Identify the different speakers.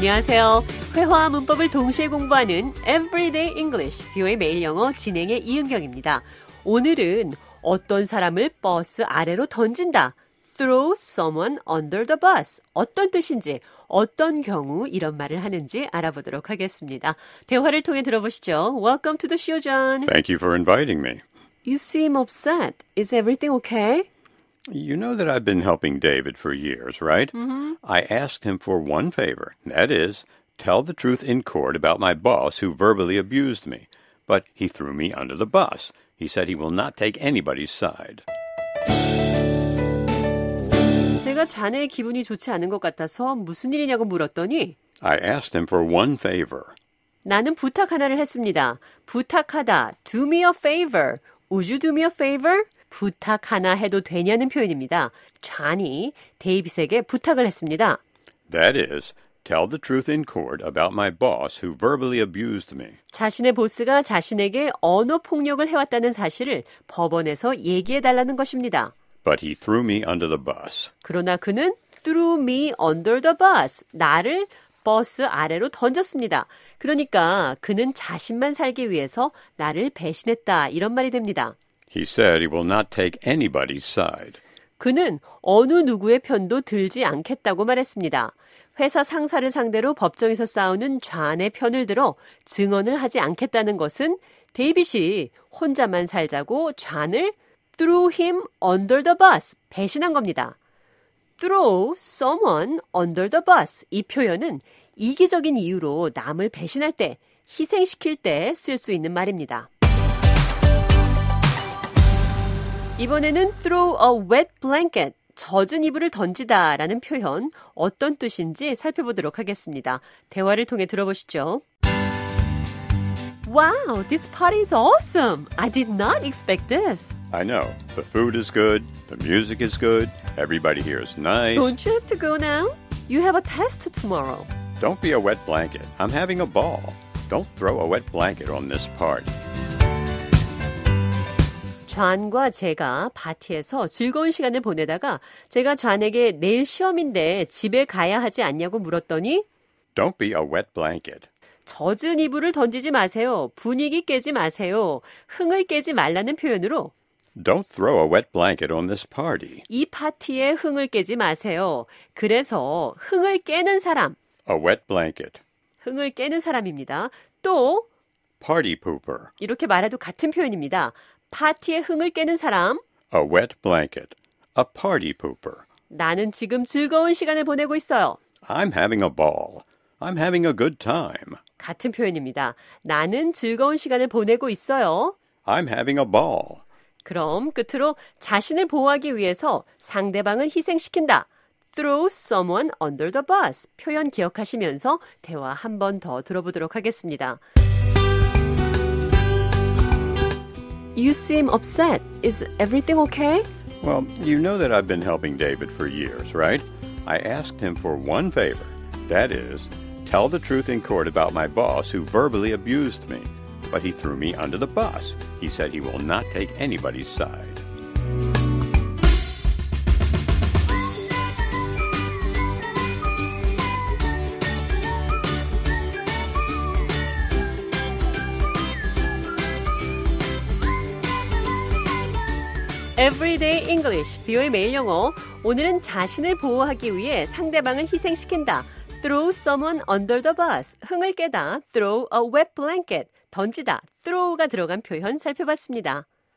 Speaker 1: 안녕하세요. 회화와 문법을 동시에 공부하는 Everyday English, 뷰의 매일 영어 진행의 이은경입니다. 오늘은 어떤 사람을 버스 아래로 던진다. throw someone under the bus. 어떤 뜻인지, 어떤 경우 이런 말을 하는지 알아보도록 하겠습니다. 대화를 통해 들어보시죠. Welcome to the show, John.
Speaker 2: Thank you for inviting me.
Speaker 1: You seem upset. Is everything okay?
Speaker 2: You know that I've been helping David for years, right? Mm-hmm. I asked him for one favor. That is, tell the truth in court about my boss who verbally abused me. But he threw me under the bus. He said he will not take anybody's side.
Speaker 1: 제가 자네의 기분이 좋지 않은 것 같아서 무슨 일이냐고 물었더니
Speaker 2: I asked him for one favor.
Speaker 1: 나는 부탁 하나를 했습니다. 부탁하다. Do me a favor. Would you do me a favor? 부탁 하나 해도 되냐는 표현입니다. 잔이 데이빗에게 부탁을 했습니다.
Speaker 2: That is, tell the truth in court about my boss who verbally abused me.
Speaker 1: 자신의 보스가 자신에게 언어 폭력을 해왔다는 사실을 법원에서 얘기해 달라는 것입니다.
Speaker 2: But he threw me under the bus.
Speaker 1: 그러나 그는 threw me under the bus. 나를 버스 아래로 던졌습니다. 그러니까 그는 자신만 살기 위해서 나를 배신했다. 이런 말이 됩니다.
Speaker 2: He said he will not take anybody's side.
Speaker 1: 그는 어느 누구의 편도 들지 않겠다고 말했습니다. 회사 상사를 상대로 법정에서 싸우는 좌의 편을 들어 증언을 하지 않겠다는 것은 데이빗이 혼자만 살자고 좌를 threw him under the bus 배신한 겁니다. throw someone under the bus 이 표현은 이기적인 이유로 남을 배신할 때, 희생시킬 때 쓸 수 있는 말입니다. 이번에는 throw a wet blanket, 젖은 이불을 던지다 라는 표현 어떤 뜻인지 살펴보도록 하겠습니다. 대화를 통해 들어보시죠. Wow, this party is awesome. I did not expect this.
Speaker 2: I know. The food is good, the music is good, everybody here is nice.
Speaker 1: Don't you have to go now? You have a test tomorrow.
Speaker 2: Don't be a wet blanket. I'm having a ball. Don't throw a wet blanket on this party.
Speaker 1: 좌과 제가 파티에서 즐거운 시간을 보내다가 제가 좌에게 내일 시험인데 집에 가야 하지 않냐고 물었더니
Speaker 2: Don't be a wet blanket.
Speaker 1: 젖은 이불을 던지지 마세요. 분위기 깨지 마세요. 흥을 깨지 말라는 표현으로
Speaker 2: Don't throw a wet blanket on this party.
Speaker 1: 이 파티에 흥을 깨지 마세요. 그래서 흥을 깨는 사람,
Speaker 2: A wet blanket.
Speaker 1: 흥을 깨는 사람입니다. 또
Speaker 2: Party pooper.
Speaker 1: 이렇게 말해도 같은 표현입니다. 파티에 흥을 깨는 사람,
Speaker 2: A wet blanket. A party pooper.
Speaker 1: 나는 지금 즐거운 시간을 보내고 있어요.
Speaker 2: I'm having a ball. I'm having a good time.
Speaker 1: 같은 표현입니다. 나는 즐거운 시간을 보내고 있어요.
Speaker 2: I'm having a ball.
Speaker 1: 그럼 끝으로 자신을 보호하기 위해서 상대방을 희생시킨다. throw someone under the bus 표현 기억하시면서 대화 한 번 더 들어보도록 하겠습니다. You seem upset. Is everything okay?
Speaker 2: Well, you know that I've been helping David for years, right? I asked him for one favor. That is, tell the truth in court about my boss who verbally abused me. But he threw me under the bus. He said he will not take anybody's side.
Speaker 1: Everyday English, 비오의 매일 영어. 오늘은 자신을 보호하기 위해 상대방을 희생시킨다. Throw someone under the bus. 흥을 깨다. Throw a wet blanket. 던지다. throw가 들어간 표현 살펴봤습니다.